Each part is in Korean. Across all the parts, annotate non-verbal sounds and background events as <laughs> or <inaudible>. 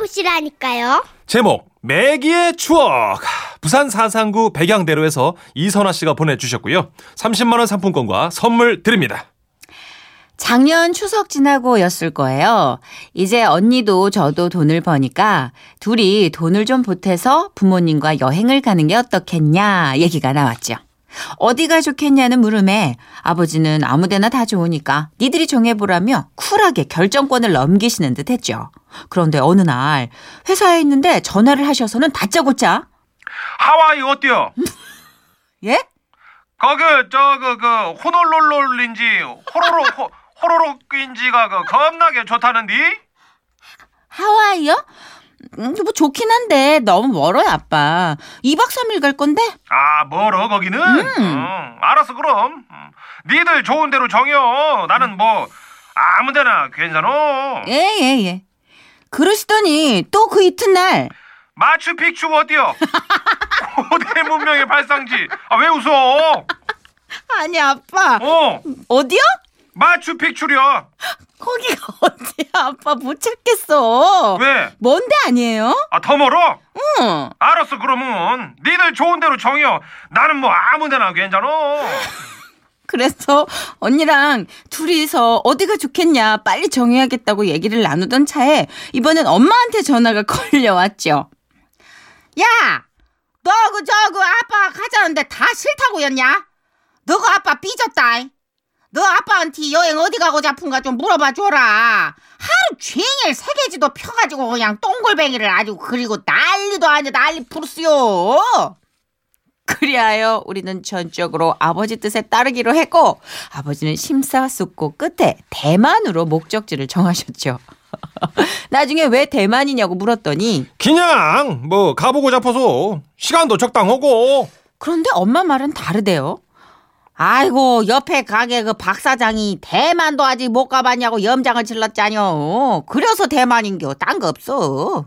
만나보시라니까요. 제목 매기의 추억 부산 사상구 백양대로에서 이선아 씨가 보내주셨고요. 30만 원 상품권과 선물 드립니다. 작년 추석 지나고였을 거예요. 이제 언니도 저도 돈을 버니까 둘이 돈을 좀 보태서 부모님과 여행을 가는 게 어떻겠냐 얘기가 나왔죠. 어디가 좋겠냐는 물음에 아버지는 아무 데나 다 좋으니까 니들이 정해보라며 쿨하게 결정권을 넘기시는 듯 했죠. 그런데 어느 날 회사에 있는데 전화를 하셔서는 다짜고짜 하와이 어때요? <laughs> 예? 거기 저그 그 호놀롤롤인지 호로로 호, 호로록인지가 그 겁나게 좋다는디? 하와이요? 음, 뭐 좋긴 한데 너무 멀어요 아빠. 2박 3일 갈 건데 아 멀어 거기는? 응, 알았어 그럼. 음, 니들 좋은 대로 정여. 나는 뭐 아무 데나 괜찮어. 예예 예, 그러시더니 또 그 이튿날 마추픽추 어때요? <laughs> 고대 문명의 발상지. 아 왜 웃어? 아니 아빠 어 어디요? 마추픽추려. 거기가 <laughs> 어디야 아빠 못 찾겠어. 왜? 먼데 아니에요? 아 더 멀어? 응. 알았어 그러면 니들 좋은 대로 정여. 나는 뭐 아무데나 괜찮어. <laughs> 그래서 언니랑 둘이서 어디가 좋겠냐 빨리 정해야겠다고 얘기를 나누던 차에 이번엔 엄마한테 전화가 <laughs> 걸려왔죠. 야, 너그 저그 아빠 가자는데 다 싫다고 였냐? 너가 아빠 삐졌다. 너 아빠한테 여행 어디 가고 싶은가 좀 물어봐 줘라. 하루 종일 세계지도 펴가지고 그냥 똥골뱅이를 아주 그리고 난리도 아니야 난리 부르스요. 그리하여 우리는 전적으로 아버지 뜻에 따르기로 했고 아버지는 심사숙고 끝에 대만으로 목적지를 정하셨죠. <laughs> 나중에 왜 대만이냐고 물었더니 그냥 뭐 가보고 싶어서 시간도 적당하고 그런데 엄마 말은 다르대요. 아이고 옆에 가게 그 박사장이 대만도 아직 못 가봤냐고 염장을 질렀잖여. 그래서 대만인겨. 딴 거 없어.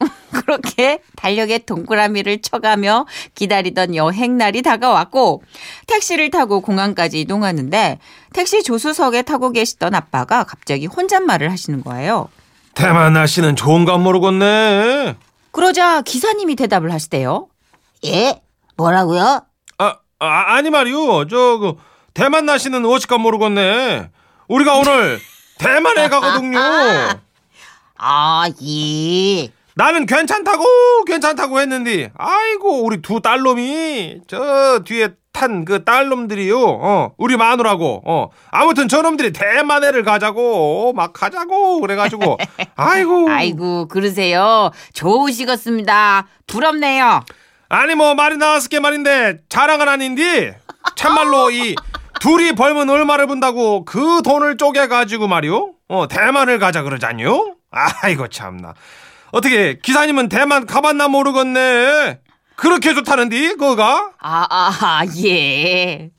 <laughs> 그렇게 달력에 동그라미를 쳐가며 기다리던 여행날이 다가왔고 택시를 타고 공항까지 이동하는데 택시 조수석에 타고 계시던 아빠가 갑자기 혼잣말을 하시는 거예요. 대만 날씨는 좋은가 모르겠네. 그러자 기사님이 대답을 하시대요. 예? 뭐라고요? 아, 아 아니 말이요. 저 그 대만 날씨는 어찌까 모르겠네. 우리가 오늘 <laughs> 대만에 가거든요. 아, 예. 나는 괜찮다고 괜찮다고 했는데 아이고 우리 두 딸놈이 저 뒤에 탄 그 딸놈들이요 어 우리 마누라고 어 아무튼 저놈들이 대만해를 가자고 막 가자고 그래가지고 <laughs> 아이고 아이고, 그러세요. 좋으시겠습니다. 부럽네요. 아니 뭐 말이 나왔을 게 말인데 자랑은 아닌데 참말로 이 둘이 벌면 얼마를 분다고 그 돈을 쪼개 가지고 말이요 어 대만을 가자 그러자니요 아이고 참나. 어떻게 기사님은 대만 가봤나 모르겠네. 그렇게 좋다는디 그거가? 아, 아, 예.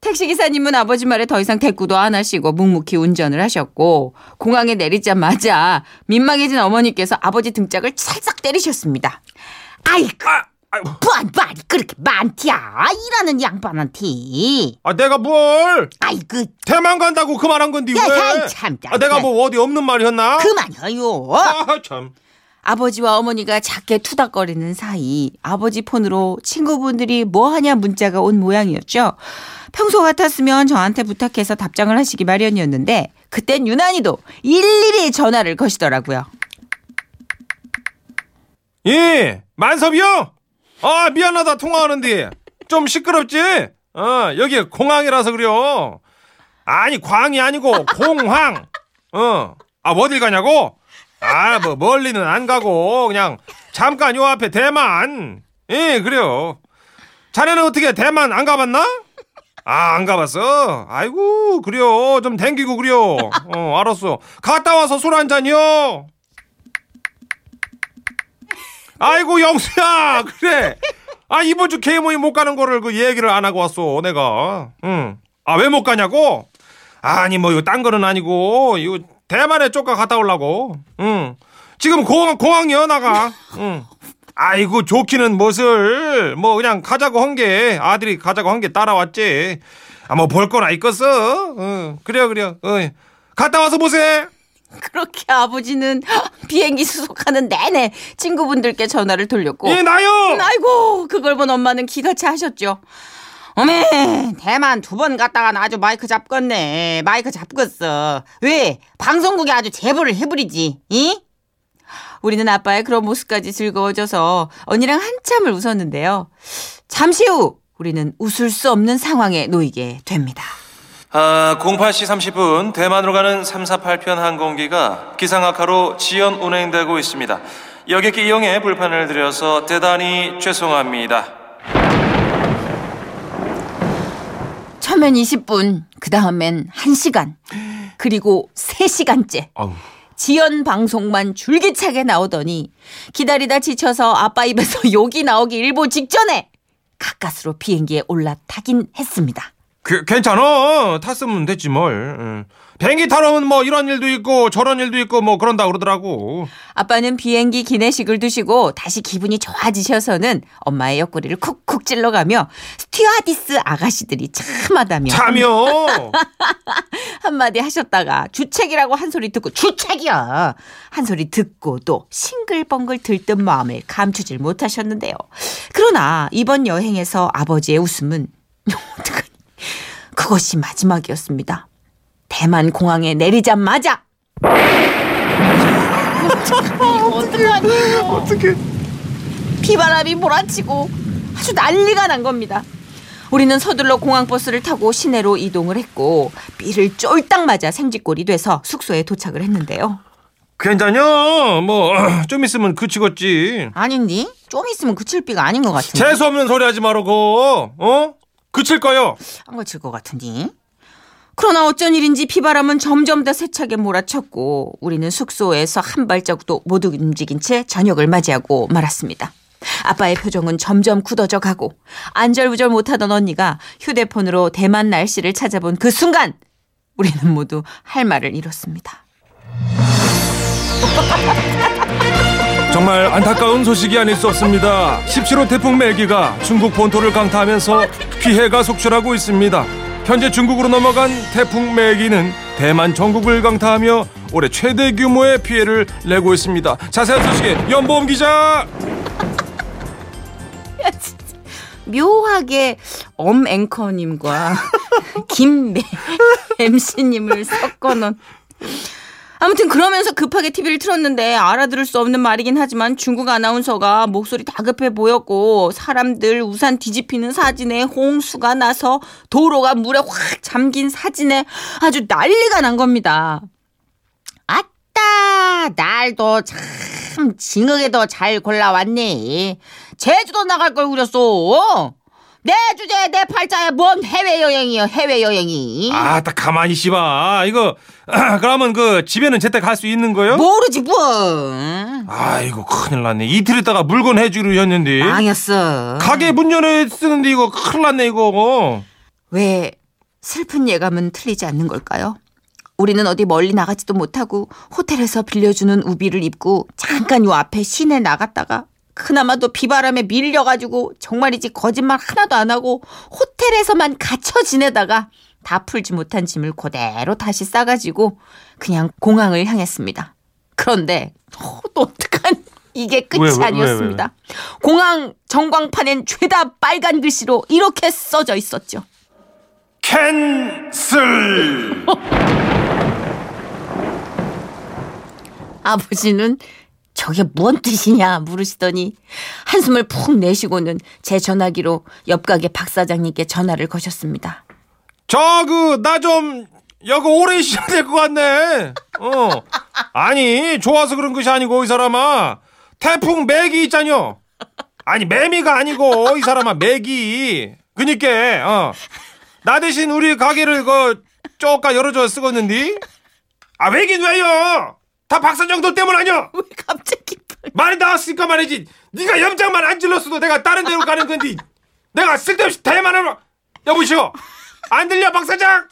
택시 기사님은 아버지 말에 더 이상 대꾸도 안 하시고 묵묵히 운전을 하셨고 공항에 내리자마자 민망해진 어머니께서 아버지 등짝을 찰싹 때리셨습니다. 아이고, 아, 아이고. 뭔 말이 그렇게 많디야. 일하는 양반한테. 아 내가 뭘 아이고, 대만 간다고 그말한 건데 야, 왜 야, 참, 아, 내가 뭐 어디 없는 말이었나 그만해요. 아참 아버지와 어머니가 작게 투닥거리는 사이 아버지 폰으로 친구분들이 뭐하냐 문자가 온 모양이었죠. 평소 같았으면 저한테 부탁해서 답장을 하시기 마련이었는데 그땐 유난히도 일일이 전화를 거시더라고요. 예, 만섭이요? 아, 미안하다, 통화하는데. 좀 시끄럽지? 어, 여기 공항이라서 그래요. 아니, 광이 아니고, 공항. 어, 아, 어딜 가냐고? 아, 뭐, 멀리는 안 가고, 그냥, 잠깐 요 앞에 대만. 예, 그래요. 자네는 어떻게 대만 안 가봤나? 아, 안 가봤어? 아이고, 그래요. 좀 댕기고 그래요. 어, 알았어. 갔다 와서 술 한 잔이요. 아이고 영수야! 그래! 아 이번 주 개모임 못 가는 거를 그 얘기를 안 하고 왔어 내가. 응아 왜 못 가냐고? 아니 뭐 이거 딴 거는 아니고 이거 대만에 쪽가 갔다 오려고. 응. 지금 공항 공항이요 나가. 응. 아이고 좋기는 무엇을 뭐 그냥 가자고 한 게 아들이 가자고 한 게 따라왔지. 아 뭐 볼 거나 있겠어? 응. 그래요 그래요. 어 갔다 와서 보세. 그렇게 아버지는 비행기 수속하는 내내 친구분들께 전화를 돌렸고 예 나요. 아이고 그걸 본 엄마는 기가 차하셨죠. 어메 대만 두 번 갔다가 아주 마이크 잡겠네 마이크 잡겠어 왜 방송국에 아주 제보를 해버리지 이? 우리는 아빠의 그런 모습까지 즐거워져서 언니랑 한참을 웃었는데요 잠시 후 우리는 웃을 수 없는 상황에 놓이게 됩니다 아, 08시 30분 대만으로 가는 348편 항공기가 기상악화로 지연 운행되고 있습니다. 여객 이용에 불편을 드려서 대단히 죄송합니다. 처음엔 20분 그 다음엔 1시간 그리고 3시간째 아우. 지연 방송만 줄기차게 나오더니 기다리다 지쳐서 아빠 입에서 <laughs> 욕이 나오기 일보 직전에 가까스로 비행기에 올라타긴 했습니다. 그, 괜찮아. 탔으면 됐지 뭘. 응. 비행기 타러면 뭐 이런 일도 있고 저런 일도 있고 뭐 그런다 그러더라고. 아빠는 비행기 기내식을 드시고 다시 기분이 좋아지셔서는 엄마의 옆구리를 쿡쿡 찔러가며 스튜어디스 아가씨들이 참하다며 참여. <laughs> 한마디 하셨다가 주책이라고 한 소리 듣고 주책이야 한 소리 듣고도 싱글벙글 들뜬 마음을 감추질 못하셨는데요. 그러나 이번 여행에서 아버지의 웃음은 <laughs> 그것이 마지막이었습니다. 대만 공항에 내리자마자 어떻게? 비바람이 몰아치고 아주 난리가 난 겁니다. 우리는 서둘러 공항버스를 타고 시내로 이동을 했고 삐를 쫄딱 맞아 생쥐꼴이 돼서 숙소에 도착을 했는데요. 괜찮냐? 뭐 <clears throat> 좀 있으면 그치겠지. 아닌디? 좀 있으면 그칠 비가 아닌 것 같은데. 재수 없는 소리 하지 말고. 어? 그칠 거요. 안 거칠 것 같은데. 그러나 어쩐 일인지 비바람은 점점 더 세차게 몰아쳤고 우리는 숙소에서 한 발자국도 못 움직인 채 저녁을 맞이하고 말았습니다. 아빠의 표정은 점점 굳어져 가고 안절부절 못하던 언니가 휴대폰으로 대만 날씨를 찾아본 그 순간 우리는 모두 할 말을 잃었습니다. <laughs> 정말 안타까운 소식이 아닐 수 없습니다. 17호 태풍 멜기가 중국 본토를 강타하면서 피해가 속출하고 있습니다. 현재 중국으로 넘어간 태풍 멜기는 대만 전국을 강타하며 올해 최대 규모의 피해를 내고 있습니다. 자세한 소식에 연보험 기자. 묘하게 엄 앵커님과 <laughs> 김 <laughs> MC님을 섞어놓은 아무튼 그러면서 급하게 TV를 틀었는데 알아들을 수 없는 말이긴 하지만 중국 아나운서가 목소리 다급해 보였고 사람들 우산 뒤집히는 사진에 홍수가 나서 도로가 물에 확 잠긴 사진에 아주 난리가 난 겁니다. 아따 날도 참 징하게도 잘 골라왔네. 제주도 나갈 걸 그랬어. 내 주제에 내 팔자에 뭔 해외여행이요 해외여행이. 아, 딱 가만히 있어봐. 이거 <clears throat> 그러면 그 집에는 제때 갈 수 있는 거요? 모르지 뭐. 아이고 큰일 났네. 이틀 있다가 물건 해주기로 했는데. 망했어. 가게 문 열어 쓰는데 이거 큰일 났네 이거. 왜 슬픈 예감은 틀리지 않는 걸까요? 우리는 어디 멀리 나가지도 못하고 호텔에서 빌려주는 우비를 입고 잠깐 요 앞에 시내 나갔다가 그나마도 비바람에 밀려가지고 정말이지 거짓말 하나도 안 하고 호텔에서만 갇혀 지내다가 다 풀지 못한 짐을 그대로 다시 싸가지고 그냥 공항을 향했습니다. 그런데 어, 또 어떡한 이게 끝이 왜, 왜, 왜, 아니었습니다. 공항 전광판엔 죄다 빨간 글씨로 이렇게 써져 있었죠. 캔슬. <laughs> 아버지는 저게 뭔 뜻이냐 물으시더니 한숨을 푹 내쉬고는 제 전화기로 옆 가게 박 사장님께 전화를 거셨습니다. 저 그 나 좀 여기 오래 있어야 될 것 같네. 어. 아니 좋아서 그런 것이 아니고 이 사람아 태풍 매기 있잖여. 아니 매미가 아니고 이 사람아 매기. 그니까 어. 나 대신 우리 가게를 그 쪼까 열어줘 쓰겄는디. 아 왜긴 왜요? 다 박사정도 때문 아니여. 왜 갑자기 말이 나왔으니까 말이지. 네가 염장만 안 질렀어도 내가 다른 데로 가는 건디. <laughs> 내가 쓸데없이 대만을 여보시오. 안 들려 박 사장?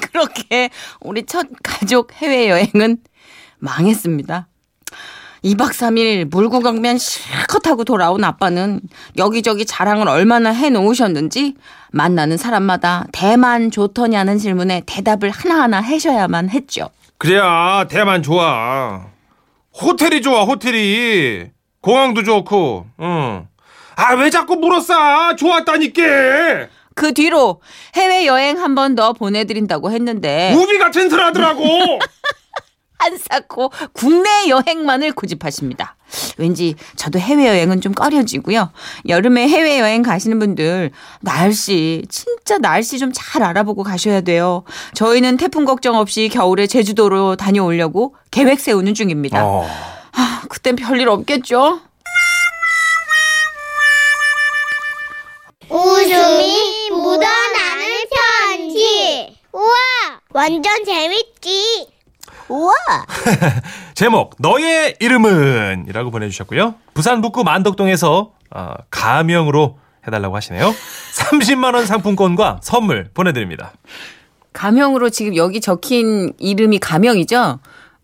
그렇게 우리 첫 가족 해외여행은 망했습니다. 2박 3일 물구경면 실컷 하고 돌아온 아빠는 여기저기 자랑을 얼마나 해 놓으셨는지 만나는 사람마다 대만 좋더냐는 질문에 대답을 하나하나 하셔야만 했죠. 그래야 대만 좋아. 호텔이 좋아 호텔이. 공항도 좋고. 응. 아 왜 자꾸 물었어? 좋았다니까. 그 뒤로 해외 여행 한 번 더 보내드린다고 했는데 우비가 튼튼하더라고. <laughs> 한사코 국내 여행만을 고집하십니다. 왠지 저도 해외여행은 좀 꺼려지고요. 여름에 해외여행 가시는 분들 날씨 진짜 날씨 좀 잘 알아보고 가셔야 돼요. 저희는 태풍 걱정 없이 겨울에 제주도로 다녀오려고 계획 세우는 중입니다. 어. 아, 그땐 별일 없겠죠? 웃음이 묻어나는 편지. 우와, 완전 재밌지. 우와! <laughs> 제목 너의 이름은 이라고 보내주셨고요. 부산 북구 만덕동에서 어, 가명으로 해달라고 하시네요. <laughs> 30만 원 상품권과 선물 보내드립니다. 가명으로 지금 여기 적힌 이름이 가명이죠?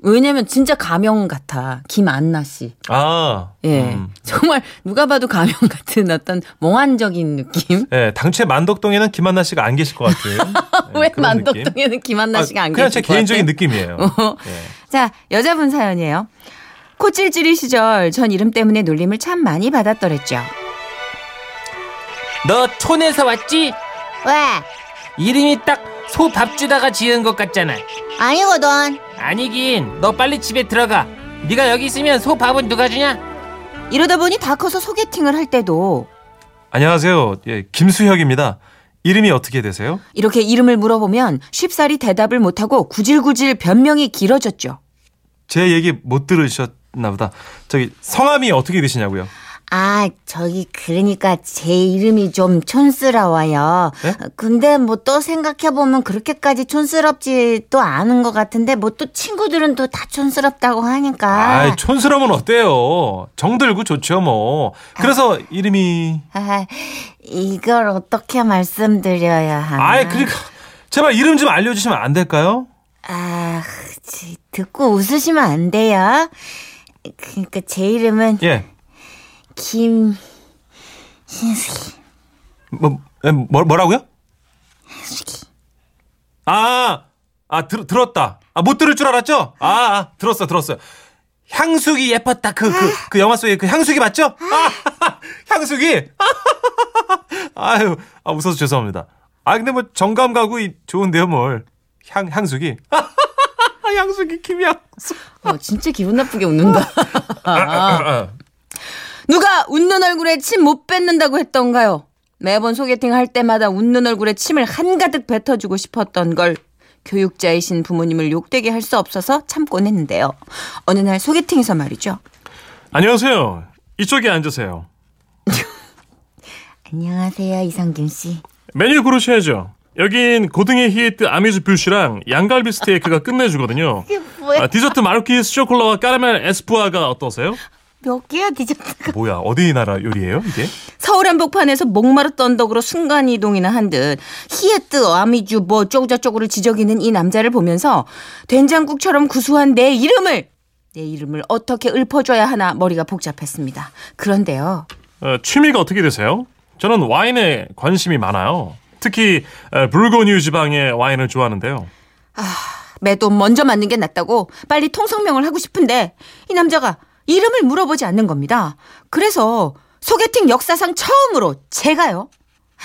왜냐면 진짜 가명 같아. 김안나 씨. 아, 예. 음. 정말 누가 봐도 가명 같은 어떤 몽환적인 느낌? 예, 당최 만덕동에는 김한나 씨가 안 계실 것 같은. <laughs> 예, 왜 그런 느낌. 만덕동에는 김한나 씨가 아, 안 그냥 계실 제것 개인적인 같아? 느낌이에요. 어. 예. 자, 여자분 사연이에요. 코찔찔이 시절 전 이름 때문에 놀림을 참 많이 받았더랬죠. 너 촌에서 왔지? 왜? 이름이 딱 소 밥 주다가 지은 것 같잖아. 아니거든. 아니긴. 너 빨리 집에 들어가. 네가 여기 있으면 소 밥은 누가 주냐? 이러다 보니 다 커서 소개팅을 할 때도 안녕하세요. 예, 김수혁입니다. 이름이 어떻게 되세요? 이렇게 이름을 물어보면 쉽사리 대답을 못하고 구질구질 변명이 길어졌죠. 제 얘기 못 들으셨나 보다. 저기 성함이 어떻게 되시냐고요? 아, 저기 그러니까 제 이름이 좀 촌스러워요. 네? 근데 뭐 또 생각해 보면 그렇게까지 촌스럽지도 않은 것 같은데 뭐 또 친구들은 또 다 촌스럽다고 하니까. 아, 촌스러우면 어때요? 정들고 좋죠, 뭐. 그래서 이름이 아, 이걸 어떻게 말씀드려야 하나? 아이, 그러니까 제발 이름 좀 알려 주시면 안 될까요? 아, 지- 듣고 웃으시면 안 돼요. 그러니까 제 이름은 예. 김 신숙이. 뭐, 에, 뭐 뭐라고요? 아, 아, 들, 들었다. 아, 못 들을 줄 알았죠? 아, 아 들었어, 들었어요. 향수기 예뻤다. 그, 그, 그 영화 속에 그 향수기 맞죠? 아, <laughs> 향수기! <laughs> 아유, 아, 웃어서 죄송합니다. 아, 근데 뭐 정감 가고 이- 좋은데요, 뭘. 향, 향수기. <laughs> 향수기, 김향수. 어, 진짜 기분 나쁘게 웃는다. 누가 웃는 얼굴에 침 못 뱉는다고 했던가요? 매번 소개팅 할 때마다 웃는 얼굴에 침을 한가득 뱉어주고 싶었던 걸 교육자이신 부모님을 욕되게 할 수 없어서 참곤 했는데요. 어느 날 소개팅에서 말이죠. 안녕하세요. 이쪽에 앉으세요. <laughs> 안녕하세요, 이성균 씨. 메뉴 고르셔야죠. 여긴 고등어 rillettes amuse-bouche랑 양갈비 스테이크가 끝내주거든요. <laughs> 아, 디저트 marquise chocolat와 caramel espoir가 어떠세요? 몇 개야 디저트가? 뭐야 어디 나라 요리예요 이게? 서울 한복판에서 몽마르트르 언덕으로 순간 이동이나 한 듯 rillettes amuse 뭐 쪼고저쪼고를 지저귀는 이 남자를 보면서 된장국처럼 구수한 내 이름을 내 이름을 어떻게 읊어줘야 하나 머리가 복잡했습니다. 그런데요. 어, 취미가 어떻게 되세요? 저는 와인에 관심이 많아요. 특히 어, 불고뉴 지방의 와인을 좋아하는데요. 매도 먼저 맞는 게 낫다고 빨리 통성명을 하고 싶은데 이 남자가 이름을 물어보지 않는 겁니다. 그래서 소개팅 역사상 처음으로 제가요.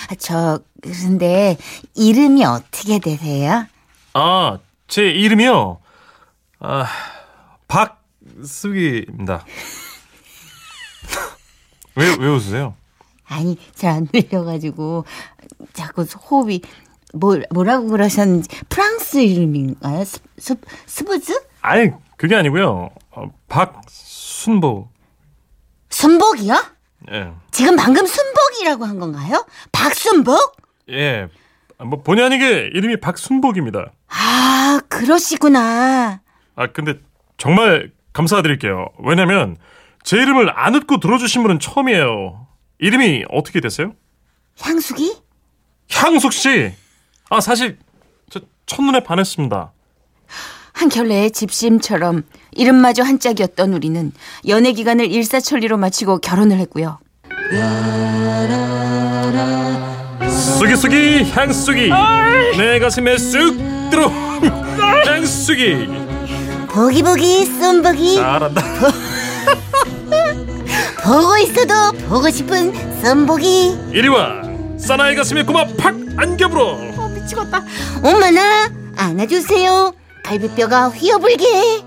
아, 저 그런데 이름이 어떻게 되세요? 아, 제 이름이요. 아, 박수기입니다. <laughs> 왜, 왜 웃으세요? 아니 잘 안 들려가지고 자꾸 호흡이 뭐 뭐라고 그러셨는지 프랑스 이름인가요? 스, 스, 스부즈? 아니, 그게 아니고요. 어, 박순보. 순복이요? 예. 지금 방금 순복이라고 한 건가요? 박순복? 예. 뭐 본의 아니게 이름이 박순복입니다. 아 그러시구나. 아 근데 정말 감사드릴게요. 왜냐면 제 이름을 안 웃고 들어주신 분은 처음이에요. 이름이 어떻게 되세요? 향수기? 향숙 씨. 아 사실 저 첫눈에 반했습니다. 한결레의 집심처럼 이름마저 한짝이었던 우리는 연애 기간을 일사천리로 마치고 결혼을 했고요. 쑥이 쑥이 향쑥이 내 가슴에 쑥 들어 향쑥이 보기 보기 쏜보기 잘한다. <laughs> 보고 있어도 보고 싶은 쏜보기 이리 와. 사나이 가슴에 고마 팍 안겨불어. 미치겠다. 엄마나 안아주세요 갈비뼈가 휘어불게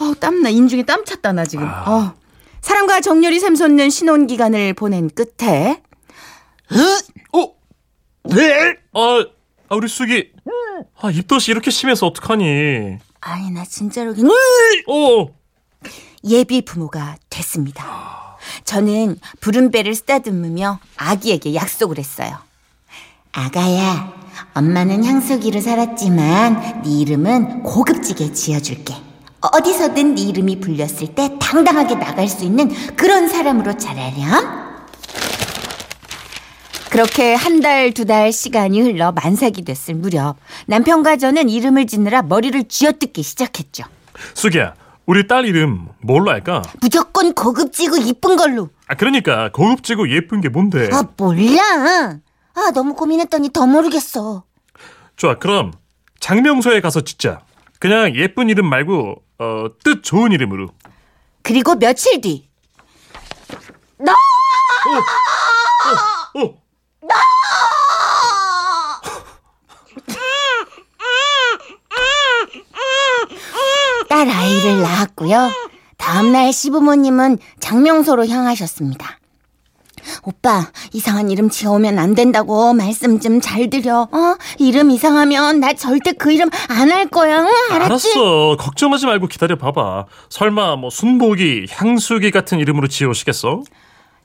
어, 땀나. 인중에 땀 찼다, 나 지금. 어. 사랑과 정열이 샘솟는 신혼 기간을 보낸 끝에 어? 네? 아, 아 우리 숙이. 아 입덧이 이렇게 심해서 어떡하니? 아니 나 진짜로 어. 예비 부모가 됐습니다. 저는 부른 배를 쓰다듬으며 아기에게 약속을 했어요. 아가야, 엄마는 향수기로 살았지만 네 이름은 고급지게 지어줄게. 어디서든 네 이름이 불렸을 때 당당하게 나갈 수 있는 그런 사람으로 자라렴. 그렇게 한 달, 두 달 시간이 흘러 만삭이 됐을 무렵 남편과 저는 이름을 짓느라 머리를 쥐어뜯기 시작했죠. 숙이야. 우리 딸 이름 뭘로 할까? 무조건 고급지고 이쁜 걸로. 아 그러니까 고급지고 예쁜 게 뭔데? 아 몰라. 아 너무 고민했더니 더 모르겠어. 좋아. 그럼 장명소에 가서 짓자. 그냥 예쁜 이름 말고 어, 뜻 좋은 이름으로. 그리고 며칠 뒤 어. 딸 아이를 낳았고요. 다음날 시부모님은 장명소로 향하셨습니다. 오빠, 이상한 이름 지어오면 안 된다고 말씀 좀 잘 드려. 어? 이름 이상하면 나 절대 그 이름 안 할 거야. 응? 알았지? 알았어. 걱정하지 말고 기다려 봐봐. 설마 뭐 순복이, 향수기 같은 이름으로 지어오시겠어?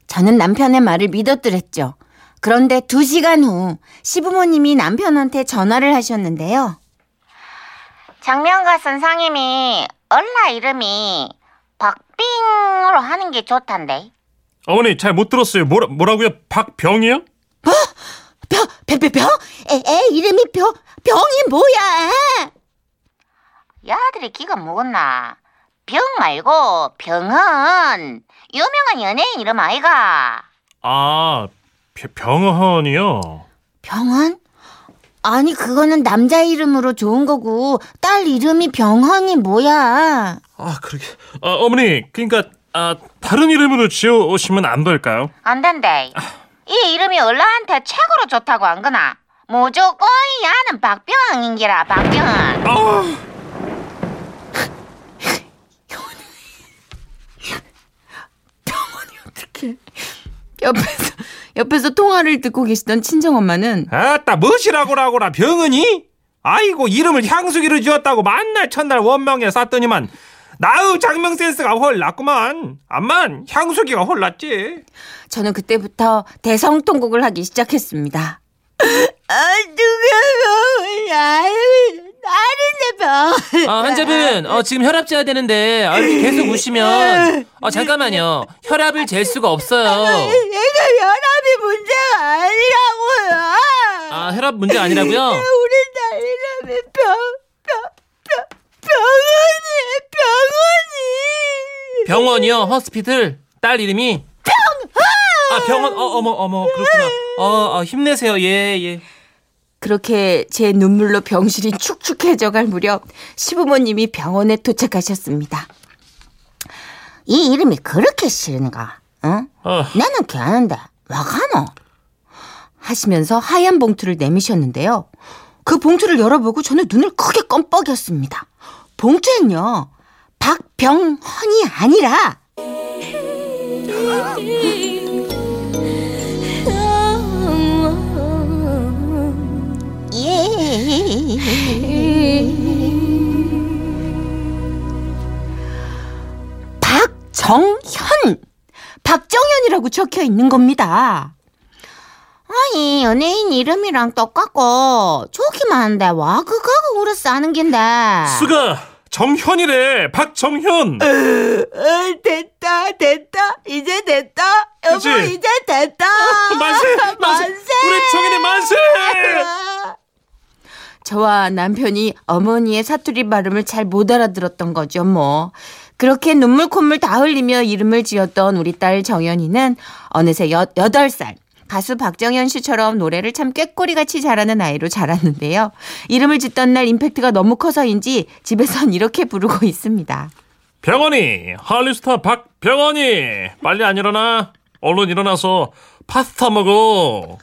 저는 남편의 말을 믿어드렸죠. 그런데 두 시간 후 시부모님이 남편한테 전화를 하셨는데요. 장명가 선상님이 얼라 이름이 박빙으로 하는 게 좋단데. 어머니 잘 못 들었어요. 뭐라, 뭐라고요? 박병이요? 벼, 벼, 벼, 벼? 애, 애 이름이 벼, 병이 뭐야? 야들이 기가 먹었나? 병 말고 병은 유명한 연예인 이름 아이가. 아, 벼- 병헌이요? 병원? 아니 그거는 남자 이름으로 좋은 거고 딸 이름이 병헌이 뭐야? 아, 그러게. 아, 어머니, 그러니까 아, 다른 이름으로 지어오시면 안 될까요? 안 된대. 이 이름이 얼라한테 최고로 좋다고 안 거나? 무조건 야는 박병인기라 박병. 아, 옆에서 옆에서 통화를 듣고 계시던 친정 엄마는 아따 무엇이라고라고라 병은이? 아이고 이름을 향수기로 지었다고 만날 첫날 원망에 쌌더니만 나의 장명 센스가 헐 났구만 암만 향수기가 헐 났지 저는 그때부터 대성통곡을 하기 시작했습니다. <laughs> 아 누가 나를 나른데 병. 어, 환자분, 어, 지금 혈압 재야 되는데, 아, 이렇게 계속 우시면, 어, 잠깐만요. 혈압을 잴 수가 없어요. 내가 혈압이 문제가 아니라고요. 아, 혈압 문제 아니라고요? 우리 딸 이름이 병, 병, 병원이, 병원이. 병원이요, 허스피틀. 딸 이름이? 병원! 아, 병원, 어, 어머, 어머, 그렇구나. 어, 어, 힘내세요, 예, 예. 그렇게 제 눈물로 병실이 축축해져 갈 무렵 시부모님이 병원에 도착하셨습니다. 이 이름이 그렇게 싫은가? 응? 아, 나는 걔하는데 와가노? 하시면서 하얀 봉투를 내미셨는데요. 그 봉투를 열어보고 저는 눈을 크게 껌뻑였습니다. 봉투엔요. 박병헌이 아니라 박정현! 박정현이라고 적혀 있는 겁니다. 아니 연예인 이름이랑 똑같고 좋기만 한데 와 그거가 우리 싸는 긴데 수가 정현이래 박정현 어, 됐다, 됐다, 이제 됐다. 여보, 그치? 이제 됐다. <laughs> 만세 만세 우리 정현이 만세 저와 남편이 어머니의 사투리 발음을 잘 못 알아들었던 거죠, 뭐. 그렇게 눈물 콧물 다 흘리며 이름을 지었던 우리 딸 정연이는 어느새 여, 8살. 가수 박정현 씨처럼 노래를 참 꾀꼬리같이 잘하는 아이로 자랐는데요. 이름을 짓던 날 임팩트가 너무 커서인지 집에선 <laughs> 이렇게 부르고 있습니다. 병원이 할리스타 박병원이 빨리 안 일어나 얼른 일어나서 파스타 먹어